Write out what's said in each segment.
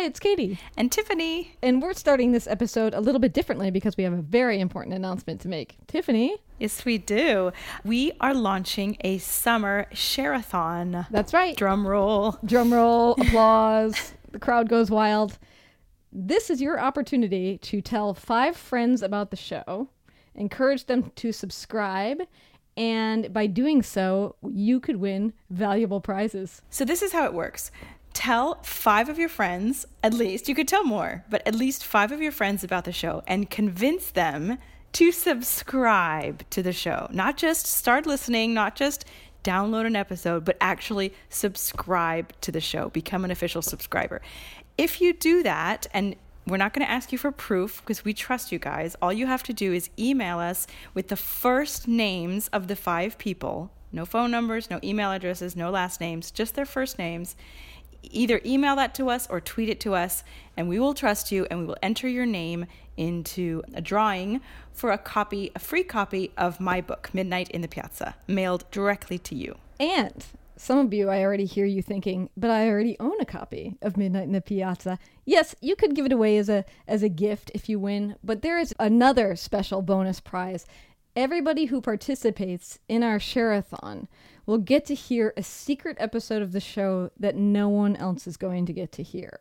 Hi, it's Katy. And Tiffany. And we're starting this episode a little bit differently because we have a very important announcement to make. Tiffany. Yes, we do. We are launching a summer share-a-thon. That's right. Drum roll. Drum roll, applause. the crowd goes wild. This is your opportunity to tell five friends about the show, encourage them to subscribe, and by doing so, you could win valuable prizes. So, this is how it works tell five of your friends, at least, you could tell more, but at least five of your friends about the show and convince them to subscribe to the show. Not just start listening, not just download an episode, but actually subscribe to the show, become an official subscriber. If you do that, and we're not going to ask you for proof because we trust you guys. All you have to do is email us with the first names of the five people no phone numbers, no email addresses, no last names, just their first names either email that to us or tweet it to us, and we will trust you and we will enter your name into a drawing for a copy, a free copy of my book, Midnight in the Piazza, mailed directly to you. And some of you, I already hear you thinking, but I already own a copy of Midnight in the Piazza. Yes, you could give it away as a as a gift if you win, but there is another special bonus prize. Everybody who participates in our share-a-thon will get to hear a secret episode of the show that no one else is going to get to hear.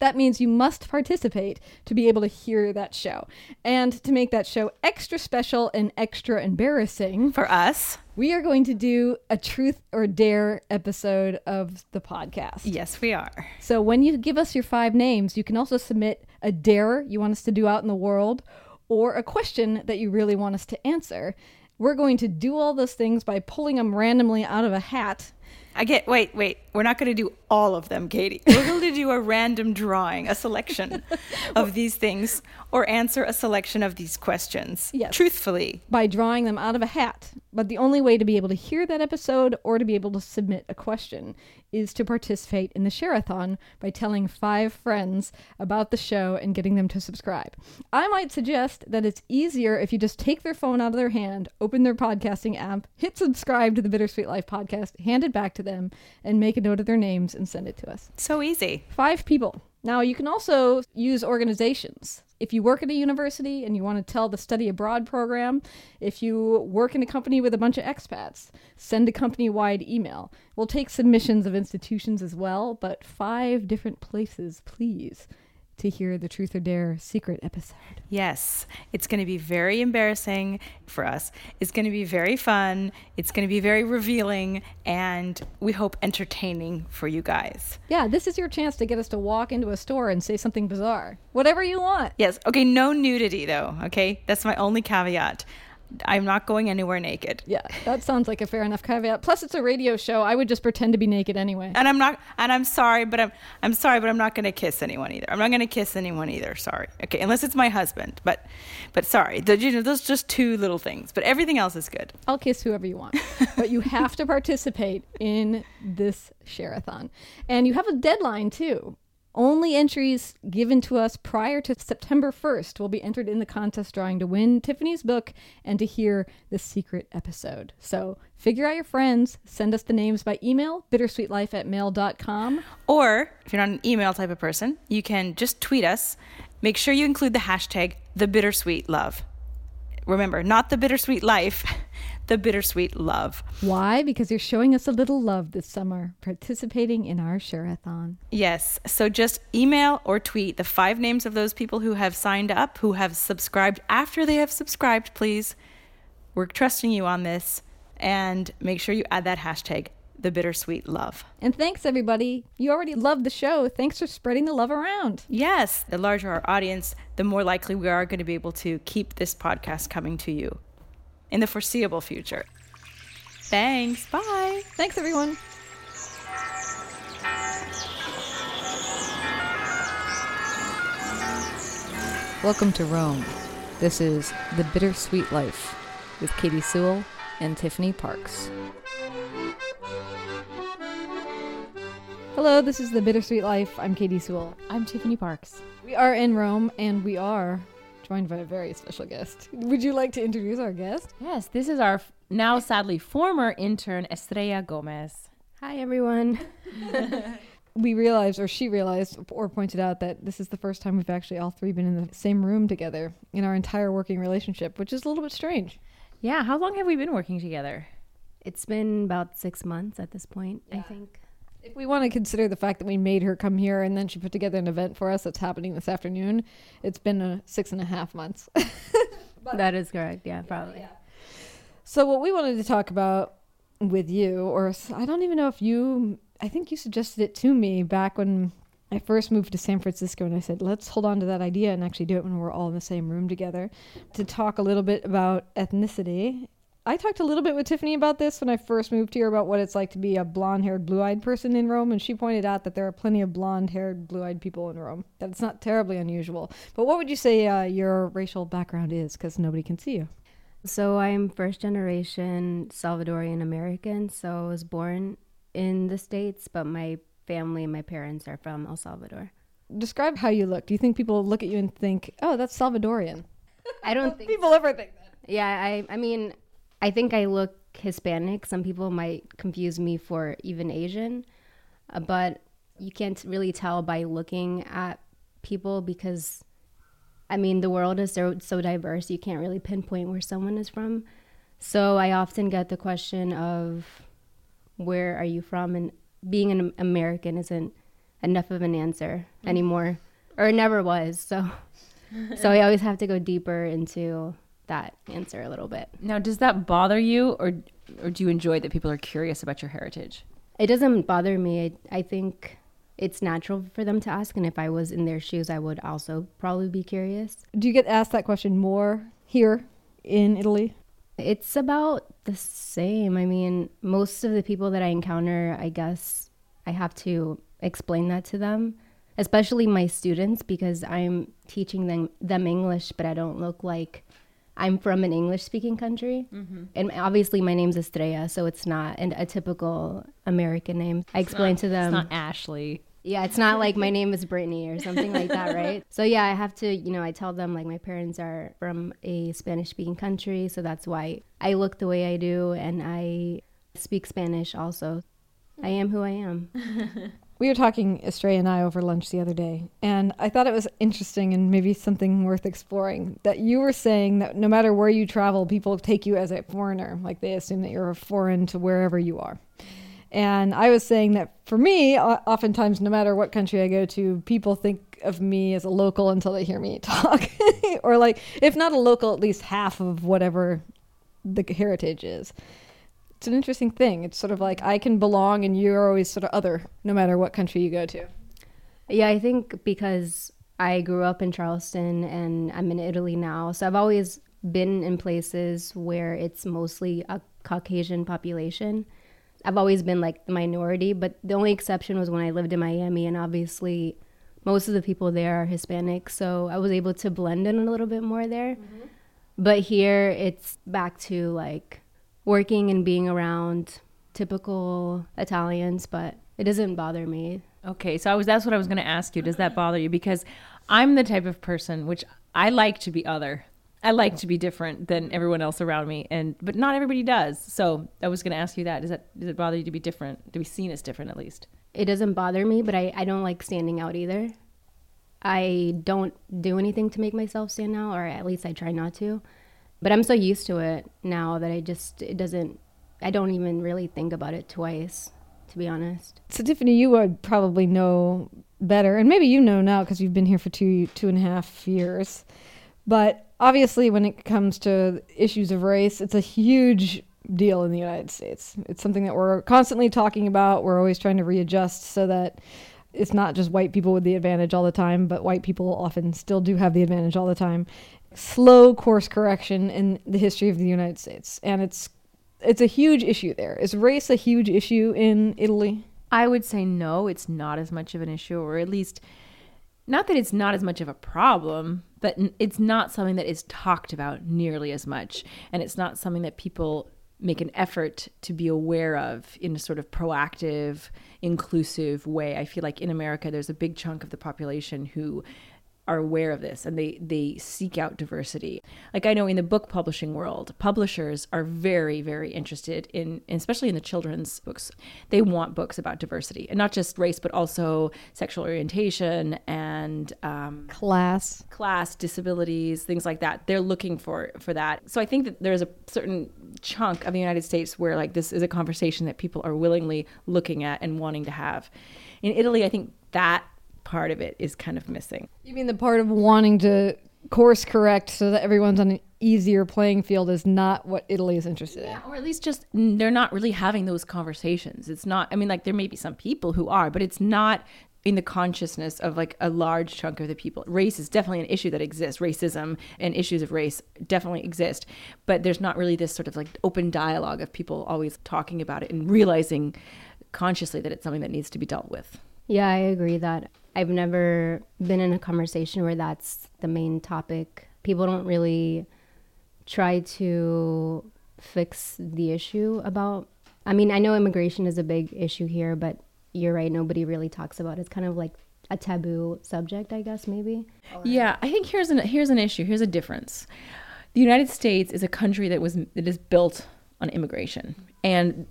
That means you must participate to be able to hear that show. And to make that show extra special and extra embarrassing for us, we are going to do a truth or dare episode of the podcast. Yes, we are. So when you give us your five names, you can also submit a dare you want us to do out in the world or a question that you really want us to answer. We're going to do all those things by pulling them randomly out of a hat I get, wait, wait. We're not going to do all of them, Katy. We're going to do a random drawing, a selection of these things, or answer a selection of these questions. Yes. Truthfully. By drawing them out of a hat. But the only way to be able to hear that episode or to be able to submit a question is to participate in the share-a-thon by telling five friends about the show and getting them to subscribe. I might suggest that it's easier if you just take their phone out of their hand, open their podcasting app, hit subscribe to the Bittersweet Life podcast, hand it back to them, and make a note of their names and send it to us. So easy. Five people. Now, you can also use organizations. If you work at a university and you want to tell the study abroad program, if you work in a company with a bunch of expats, send a company wide email. We'll take submissions of institutions as well, but five different places, please to hear the Truth or Dare secret episode. Yes, it's going to be very embarrassing for us. It's going to be very fun. It's going to be very revealing and we hope entertaining for you guys. Yeah, this is your chance to get us to walk into a store and say something bizarre. Whatever you want. Yes. Okay, no nudity though, okay? That's my only caveat. I'm not going anywhere naked. Yeah, that sounds like a fair enough caveat. Plus, it's a radio show. I would just pretend to be naked anyway. And I'm not. And I'm sorry, but I'm. I'm sorry, but I'm not going to kiss anyone either. I'm not going to kiss anyone either. Sorry. Okay, unless it's my husband. But, but sorry. The, you know, those just two little things. But everything else is good. I'll kiss whoever you want. but you have to participate in this share-a-thon, and you have a deadline too. Only entries given to us prior to September 1st will be entered in the contest drawing to win Tiffany's book and to hear the secret episode. So figure out your friends, send us the names by email, bittersweetlife at mail.com. Or if you're not an email type of person, you can just tweet us. Make sure you include the hashtag the bittersweet love. Remember, not the bittersweet life, the bittersweet love. Why? Because you're showing us a little love this summer, participating in our share-a-thon. Yes. So just email or tweet the five names of those people who have signed up, who have subscribed after they have subscribed, please. We're trusting you on this. And make sure you add that hashtag, the bittersweet love. And thanks, everybody. You already love the show. Thanks for spreading the love around. Yes. The larger our audience, the more likely we are going to be able to keep this podcast coming to you in the foreseeable future. Thanks. Bye. Thanks, everyone. Welcome to Rome. This is The Bittersweet Life with Katy Sewell and Tiffany Parks. Hello, this is The Bittersweet Life. I'm Katy Sewell. I'm Tiffany Parks. We are in Rome and we are joined by a very special guest. Would you like to introduce our guest? Yes, this is our now sadly former intern, Estrella Gomez. Hi, everyone. we realized, or she realized, or pointed out that this is the first time we've actually all three been in the same room together in our entire working relationship, which is a little bit strange. Yeah. How long have we been working together? It's been about six months at this point, I think. If we want to consider the fact that we made her come here and then she put together an event for us that's happening this afternoon, it's been uh, six and a half months. that is correct. Yeah, probably. So what we wanted to talk about with you, or I don't even know if you, I think you suggested it to me back when I first moved to San Francisco, and I said let's hold on to that idea and actually do it when we're all in the same room together, to talk a little bit about ethnicity. I talked a little bit with Tiffany about this when I first moved here about what it's like to be a blonde-haired, blue-eyed person in Rome, and she pointed out that there are plenty of blonde-haired, blue-eyed people in Rome. That it's not terribly unusual. But what would you say uh, your racial background is? Because nobody can see you. So I'm first generation Salvadorian American. So I was born in the States, but my family, and my parents are from El Salvador. describe how you look. Do you think people look at you and think, "Oh, that's Salvadorian"? I don't think. People ever think that. Yeah, I, I mean, I think I look Hispanic. Some people might confuse me for even Asian, uh, but you can't really tell by looking at people because, I mean, the world is so, so diverse. You can't really pinpoint where someone is from. So I often get the question of, where are you from? And being an American isn't enough of an answer anymore, or never was. So, so I always have to go deeper into that answer a little bit. Now, does that bother you, or or do you enjoy that people are curious about your heritage? It doesn't bother me. I, I think it's natural for them to ask, and if I was in their shoes, I would also probably be curious. Do you get asked that question more here in Italy? It's about the same. I mean, most of the people that I encounter, I guess I have to explain that to them, especially my students, because I'm teaching them, them English, but I don't look like I'm from an English speaking country. Mm-hmm. And obviously, my name's Estrella, so it's not an, a typical American name. I explain to them. It's not Ashley. Yeah, it's not like my name is Brittany or something like that, right? So yeah, I have to, you know, I tell them like my parents are from a Spanish speaking country, so that's why I look the way I do and I speak Spanish also. I am who I am. We were talking Estrella and I over lunch the other day, and I thought it was interesting and maybe something worth exploring that you were saying that no matter where you travel, people take you as a foreigner, like they assume that you're a foreign to wherever you are. And I was saying that for me, oftentimes, no matter what country I go to, people think of me as a local until they hear me talk. or, like, if not a local, at least half of whatever the heritage is. It's an interesting thing. It's sort of like I can belong and you're always sort of other, no matter what country you go to. Yeah, I think because I grew up in Charleston and I'm in Italy now, so I've always been in places where it's mostly a Caucasian population. I've always been like the minority, but the only exception was when I lived in Miami, and obviously most of the people there are Hispanic, so I was able to blend in a little bit more there. Mm-hmm. But here it's back to like working and being around typical Italians, but it doesn't bother me. Okay, so I was that's what I was going to ask you. Does that bother you? Because I'm the type of person which I like to be other. I like to be different than everyone else around me, and but not everybody does. So I was going to ask you that. Does that does it bother you to be different, to be seen as different at least? it doesn't bother me, but I, I don't like standing out either. I don't do anything to make myself stand out, or at least I try not to. But I'm so used to it now that I just, it doesn't, I don't even really think about it twice, to be honest. So, Tiffany, you would probably know better, and maybe you know now because you've been here for two two and a half years. But obviously, when it comes to issues of race, it's a huge deal in the United States. It's something that we're constantly talking about. We're always trying to readjust so that it's not just white people with the advantage all the time, but white people often still do have the advantage all the time. Slow course correction in the history of the United States, and it's it's a huge issue there. Is race a huge issue in Italy? I would say no, it's not as much of an issue, or at least not that it's not as much of a problem, but it's not something that is talked about nearly as much. And it's not something that people make an effort to be aware of in a sort of proactive, inclusive way. I feel like in America, there's a big chunk of the population who are aware of this and they they seek out diversity. Like I know in the book publishing world, publishers are very very interested in especially in the children's books. They want books about diversity and not just race but also sexual orientation and um, Class. class, disabilities, things like that. They're looking for for that. So I think that there's a certain chunk of the United States where like this is a conversation that people are willingly looking at and wanting to have. In Italy, I think that part of it is kind of missing. You mean the part of wanting to course correct so that everyone's on an easier playing field is not what Italy is interested in. or at least just they're not really having those conversations. It's not. I mean, like there may be some people who are, but it's not in the consciousness of like a large chunk of the people. Race is definitely an issue that exists. Racism and issues of race definitely exist, but there's not really this sort of like open dialogue of people always talking about it and realizing consciously that it's something that needs to be dealt with. Yeah, I agree that I've never been in a conversation where that's the main topic. People don't really try to fix the issue about. I mean, I know immigration is a big issue here, but you're right, nobody really talks about it. It's kind of like a taboo subject, I guess, maybe. Yeah, I think here's an here's an issue. Here's a difference. The United States is a country that was that is built on immigration, and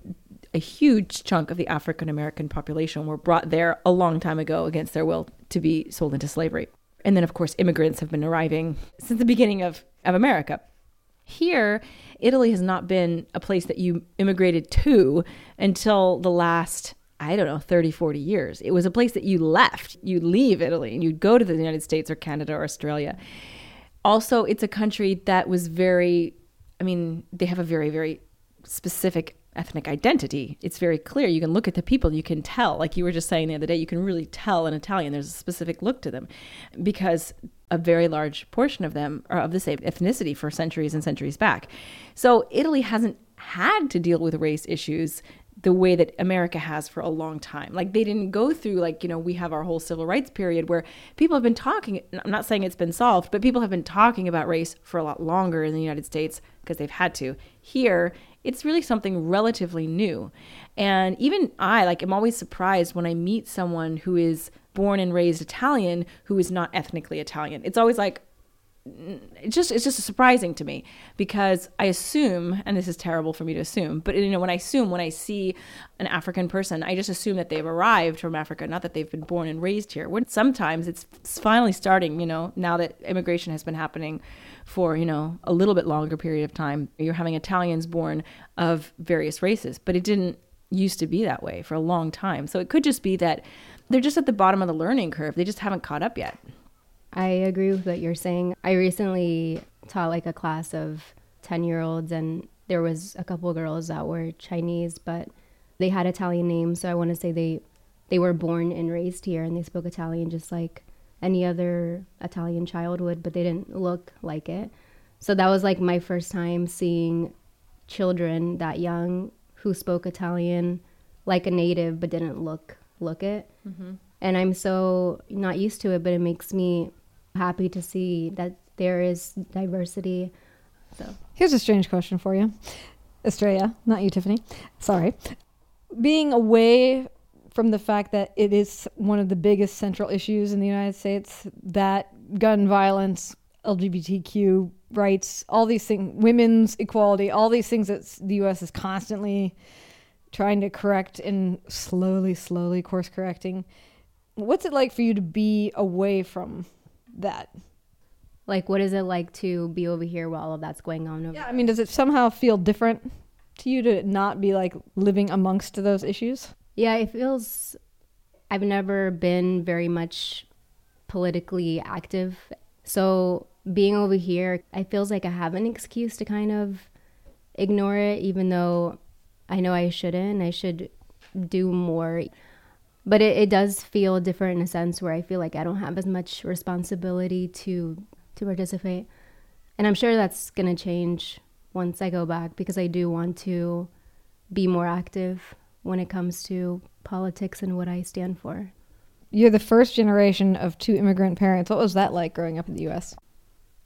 a huge chunk of the African American population were brought there a long time ago against their will to be sold into slavery. And then, of course, immigrants have been arriving since the beginning of, of America. Here, Italy has not been a place that you immigrated to until the last, I don't know, 30, 40 years. It was a place that you left. You leave Italy and you'd go to the United States or Canada or Australia. Also, it's a country that was very, I mean, they have a very, very specific ethnic identity. It's very clear. You can look at the people, you can tell. Like you were just saying the other day, you can really tell an Italian. There's a specific look to them because a very large portion of them are of the same ethnicity for centuries and centuries back. So Italy hasn't had to deal with race issues the way that America has for a long time. Like they didn't go through like, you know, we have our whole civil rights period where people have been talking I'm not saying it's been solved, but people have been talking about race for a lot longer in the United States because they've had to. Here, it's really something relatively new. And even I like am always surprised when I meet someone who is born and raised Italian who is not ethnically Italian. It's always like it's just it's just surprising to me because I assume, and this is terrible for me to assume, but you know when I assume when I see an African person, I just assume that they've arrived from Africa, not that they've been born and raised here. When sometimes it's finally starting, you know, now that immigration has been happening for you know a little bit longer period of time, you're having Italians born of various races, but it didn't used to be that way for a long time. So it could just be that they're just at the bottom of the learning curve. They just haven't caught up yet. I agree with what you're saying. I recently taught like a class of 10 year olds, and there was a couple girls that were Chinese, but they had Italian names. So I want to say they, they were born and raised here and they spoke Italian just like any other Italian child would, but they didn't look like it. So that was like my first time seeing children that young who spoke Italian like a native but didn't look look it. Mm-hmm. And I'm so not used to it, but it makes me happy to see that there is diversity. So Here's a strange question for you, Estrella, not you, Tiffany. Sorry. Being away from the fact that it is one of the biggest central issues in the United States that gun violence, LGBTQ rights, all these things, women's equality, all these things that the U.S. is constantly trying to correct and slowly, slowly course correcting. What's it like for you to be away from that? like what is it like to be over here while all of that's going on over Yeah, I mean, does it somehow feel different to you to not be like living amongst those issues? Yeah, it feels. I've never been very much politically active. So being over here, it feels like I have an excuse to kind of ignore it, even though I know I shouldn't. I should do more. But it, it does feel different in a sense where I feel like I don't have as much responsibility to to participate. And I'm sure that's gonna change once I go back because I do want to be more active when it comes to politics and what I stand for. You're the first generation of two immigrant parents. What was that like growing up in the U.S.?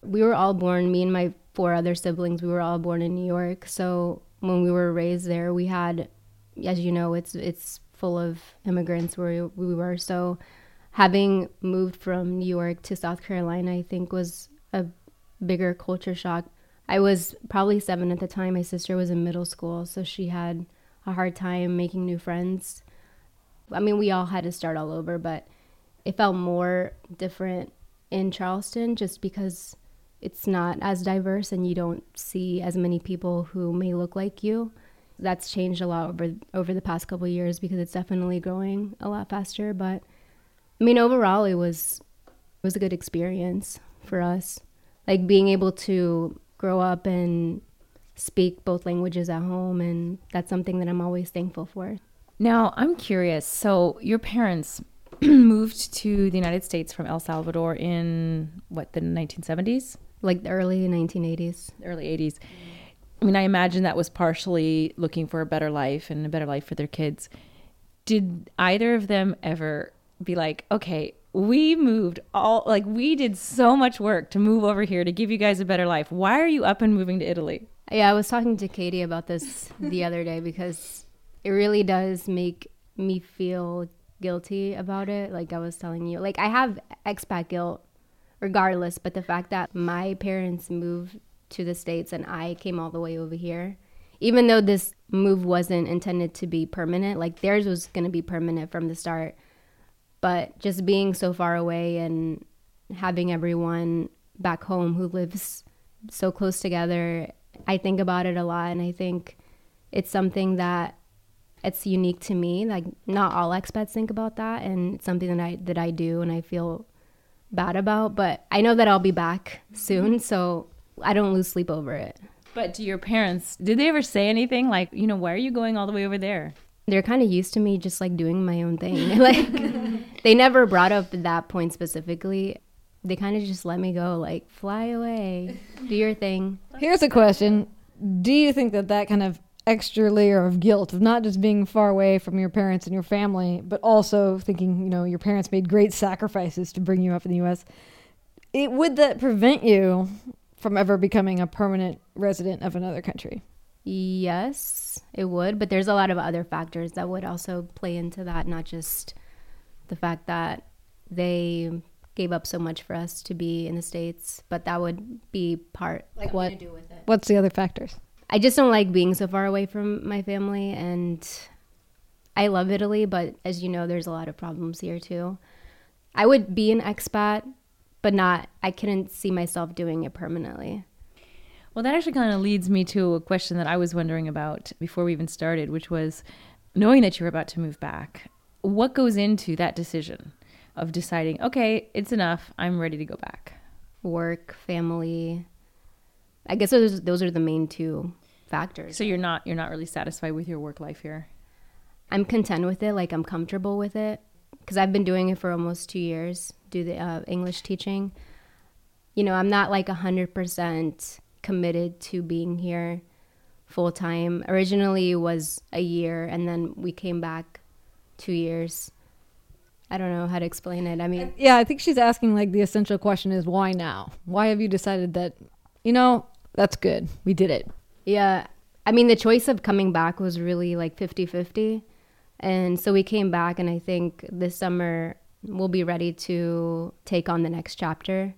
We were all born, me and my four other siblings, we were all born in New York. So when we were raised there, we had, as you know, it's it's full of immigrants where we were. So having moved from New York to South Carolina, I think was a bigger culture shock. I was probably seven at the time. My sister was in middle school, so she had a hard time making new friends. I mean, we all had to start all over, but it felt more different in Charleston just because it's not as diverse and you don't see as many people who may look like you. That's changed a lot over over the past couple years because it's definitely growing a lot faster, but I mean overall it was it was a good experience for us. Like being able to grow up and speak both languages at home and that's something that I'm always thankful for. Now, I'm curious. So, your parents moved to the United States from El Salvador in what, the 1970s? Like the early 1980s. Early 80s. I mean, I imagine that was partially looking for a better life and a better life for their kids. Did either of them ever be like, okay, we moved all, like, we did so much work to move over here to give you guys a better life. Why are you up and moving to Italy? Yeah, I was talking to Katy about this the other day because it really does make me feel guilty about it. Like I was telling you, like I have expat guilt regardless, but the fact that my parents moved to the States and I came all the way over here, even though this move wasn't intended to be permanent, like theirs was going to be permanent from the start. But just being so far away and having everyone back home who lives so close together, I think about it a lot and I think it's something that it's unique to me. Like not all expats think about that, and it's something that I that I do, and I feel bad about. But I know that I'll be back soon, mm-hmm. so I don't lose sleep over it. But to your parents, did they ever say anything like, you know, why are you going all the way over there? They're kind of used to me just like doing my own thing. like they never brought up that point specifically. They kind of just let me go, like fly away, do your thing. Here's a question: Do you think that that kind of extra layer of guilt of not just being far away from your parents and your family, but also thinking, you know, your parents made great sacrifices to bring you up in the U.S. It would that prevent you from ever becoming a permanent resident of another country? Yes, it would, but there's a lot of other factors that would also play into that, not just the fact that they gave up so much for us to be in the states, but that would be part like what? do with it. What's the other factors? I just don't like being so far away from my family and I love Italy, but as you know, there's a lot of problems here too. I would be an expat, but not I couldn't see myself doing it permanently. Well, that actually kind of leads me to a question that I was wondering about before we even started, which was knowing that you were about to move back. What goes into that decision of deciding, okay, it's enough, I'm ready to go back? Work, family. I guess those those are the main two factors. So you're not you're not really satisfied with your work life here. I'm content with it. Like I'm comfortable with it because I've been doing it for almost two years. Do the uh, English teaching. You know, I'm not like a hundred percent committed to being here full time. Originally, it was a year, and then we came back two years. I don't know how to explain it. I mean, yeah, I think she's asking like the essential question is why now? Why have you decided that, you know, that's good. We did it. Yeah. I mean, the choice of coming back was really like 50 50. And so we came back, and I think this summer we'll be ready to take on the next chapter.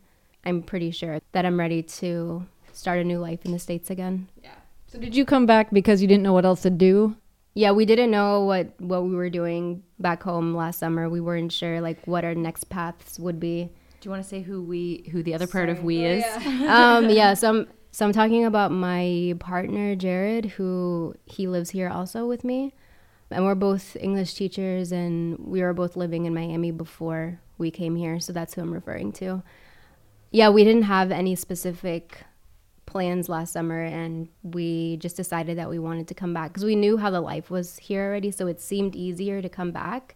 I'm pretty sure that I'm ready to start a new life in the States again. Yeah. So, did you come back because you didn't know what else to do? Yeah, we didn't know what, what we were doing back home last summer. We weren't sure like what our next paths would be. Do you want to say who we who the other Sorry. part of we oh, is? Yeah. um, yeah, so I'm so I'm talking about my partner Jared, who he lives here also with me, and we're both English teachers, and we were both living in Miami before we came here. So that's who I'm referring to. Yeah, we didn't have any specific plans last summer, and we just decided that we wanted to come back because we knew how the life was here already. So it seemed easier to come back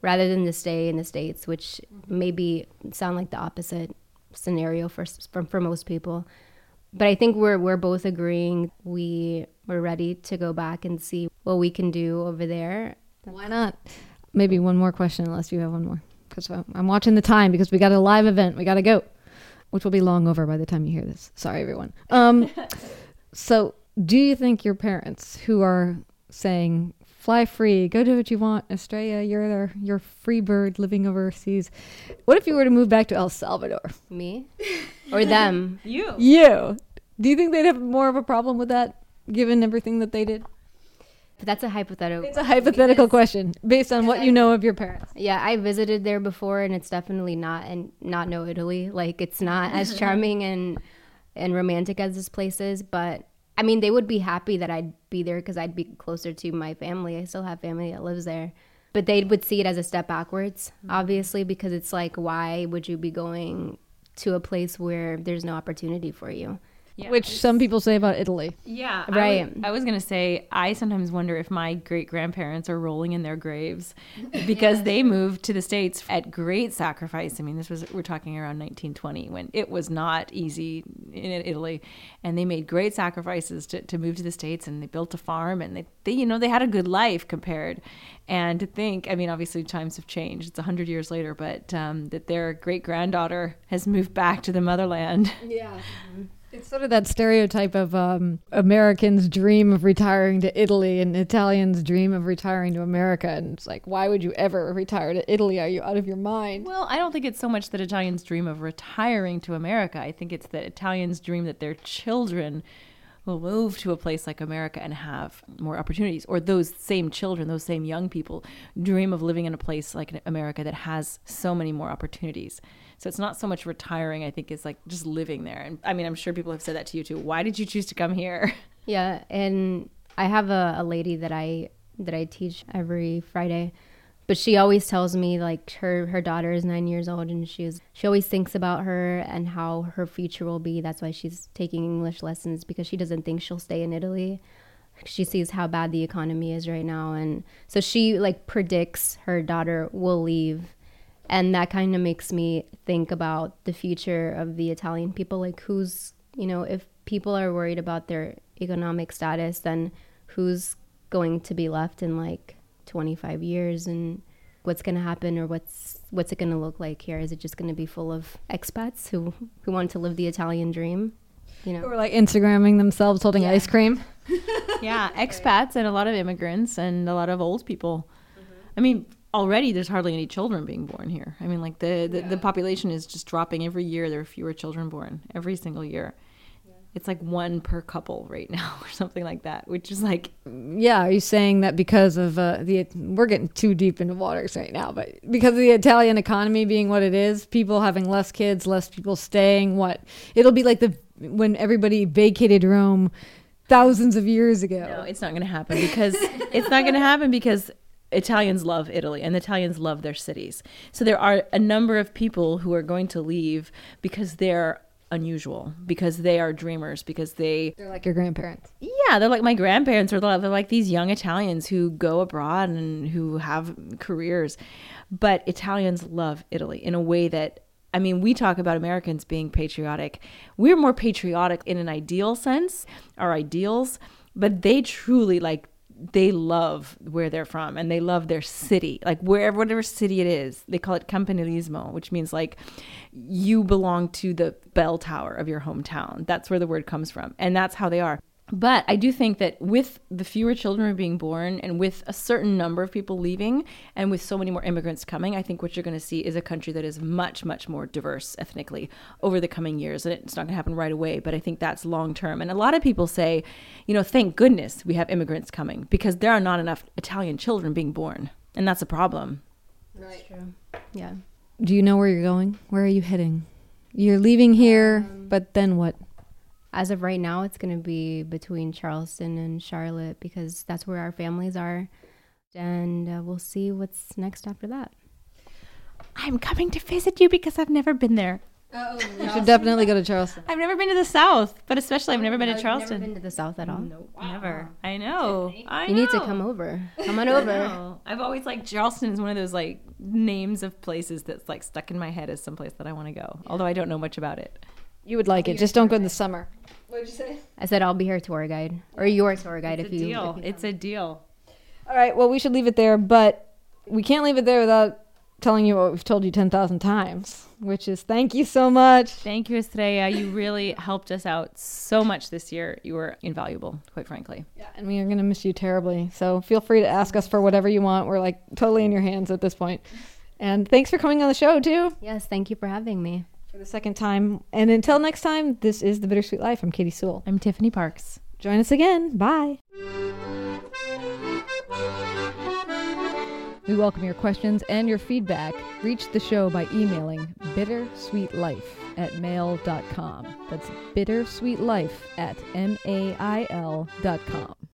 rather than to stay in the states, which maybe sound like the opposite scenario for for, for most people but I think we're we're both agreeing we we're ready to go back and see what we can do over there. Why not? Maybe one more question, unless you have one more, because I'm watching the time because we got a live event. We got to go, which will be long over by the time you hear this. Sorry, everyone. Um, so, do you think your parents, who are saying fly free, go do what you want, Estrella, You're there, you're free bird living overseas. What if you were to move back to El Salvador? Me or them? You. You. Do you think they'd have more of a problem with that, given everything that they did? But that's a hypothetical. It's a hypothetical question based on what you know of your parents. Yeah, I visited there before, and it's definitely not and not no Italy. Like it's not as charming and and romantic as this place is. But I mean, they would be happy that I'd be there because I'd be closer to my family. I still have family that lives there, but they would see it as a step backwards, mm-hmm. obviously, because it's like, why would you be going to a place where there's no opportunity for you? Yeah. Which some people say about Italy. Yeah, I Right. wa- I was gonna say I sometimes wonder if my great grandparents are rolling in their graves because they moved to the states at great sacrifice. I mean, this was we're talking around 1920 when it was not easy in Italy, and they made great sacrifices to, to move to the states and they built a farm and they, they you know they had a good life compared. And to think, I mean, obviously times have changed. It's hundred years later, but um, that their great granddaughter has moved back to the motherland. Yeah. It's sort of that stereotype of um, Americans' dream of retiring to Italy and Italians' dream of retiring to America. And it's like, why would you ever retire to Italy? Are you out of your mind? Well, I don't think it's so much that Italians dream of retiring to America. I think it's that Italians dream that their children will move to a place like America and have more opportunities. Or those same children, those same young people, dream of living in a place like America that has so many more opportunities. So it's not so much retiring, I think, it's like just living there. And I mean, I'm sure people have said that to you too. Why did you choose to come here? Yeah, and I have a, a lady that I that I teach every Friday, but she always tells me like her her daughter is nine years old and she's she always thinks about her and how her future will be. That's why she's taking English lessons because she doesn't think she'll stay in Italy. She sees how bad the economy is right now, and so she like predicts her daughter will leave. And that kind of makes me think about the future of the Italian people. Like, who's, you know, if people are worried about their economic status, then who's going to be left in like 25 years and what's going to happen or what's what's it going to look like here is it just going to be full of expats who who want to live the Italian dream you know Or like Instagramming themselves holding Yeah. ice cream. yeah, expats and a lot of immigrants and a lot of old people. Mm-hmm. I mean, already there's hardly any children being born here. I mean, like the the, the population is just dropping every year. There are fewer children born every single year. It's like one per couple right now, or something like that, which is like Yeah, are you saying that because of uh, the we're getting too deep into waters right now, but because of the Italian economy being what it is, people having less kids, less people staying, what it'll be like the when everybody vacated Rome thousands of years ago. No, it's not going to happen because it's not going to happen because Italians love Italy and Italians love their cities. So there are a number of people who are going to leave because they're unusual, because they are dreamers, because they They're like your grandparents. yeah, they're like my grandparents or they're like these young Italians who go abroad and who have careers. But Italians love Italy in a way that I mean, we talk about Americans being patriotic. We're more patriotic in an ideal sense, our ideals, but they truly like they love where they're from and they love their city. Like wherever whatever city it is. They call it campanilismo, which means like you belong to the bell tower of your hometown. That's where the word comes from. And that's how they are. But I do think that with the fewer children being born and with a certain number of people leaving and with so many more immigrants coming, I think what you're going to see is a country that is much, much more diverse ethnically over the coming years. And it's not going to happen right away, but I think that's long term. And a lot of people say, you know, thank goodness we have immigrants coming because there are not enough Italian children being born. And that's a problem. That's true. Yeah. Do you know where you're going? Where are you heading? You're leaving here, um, but then what? As of right now, it's going to be between Charleston and Charlotte because that's where our families are. And uh, we'll see what's next after that. I'm coming to visit you because I've never been there. You should definitely go to Charleston. I've never been to the South, but especially I've never been to Charleston. Never been to the South at all. No, never. I know. I You need to come over. Come on over. know. I've always like Charleston is one of those like names of places that's like stuck in my head as someplace that I want to go. Although I don't know much about it. You would like it. Just don't go in the summer. What'd you say? I said I'll be her tour guide or your tour guide It's if a you. deal. if you It's a deal. All right. Well, we should leave it there, but we can't leave it there without telling you what we've told you 10,000 times, which is thank you so much. Thank you, Estrella. You really helped us out so much this year. You were invaluable, quite frankly. Yeah, and we are going to miss you terribly. So feel free to ask us for whatever you want. We're like totally in your hands at this point. And thanks for coming on the show, too, Yes, thank you for having me. For the second time. And until next time, this is The Bittersweet Life. I'm Katy Sewell. I'm Tiffany Parks. Join us again. Bye. We welcome your questions and your feedback. Reach the show by emailing bittersweetlife at mail.com. That's bittersweetlife at M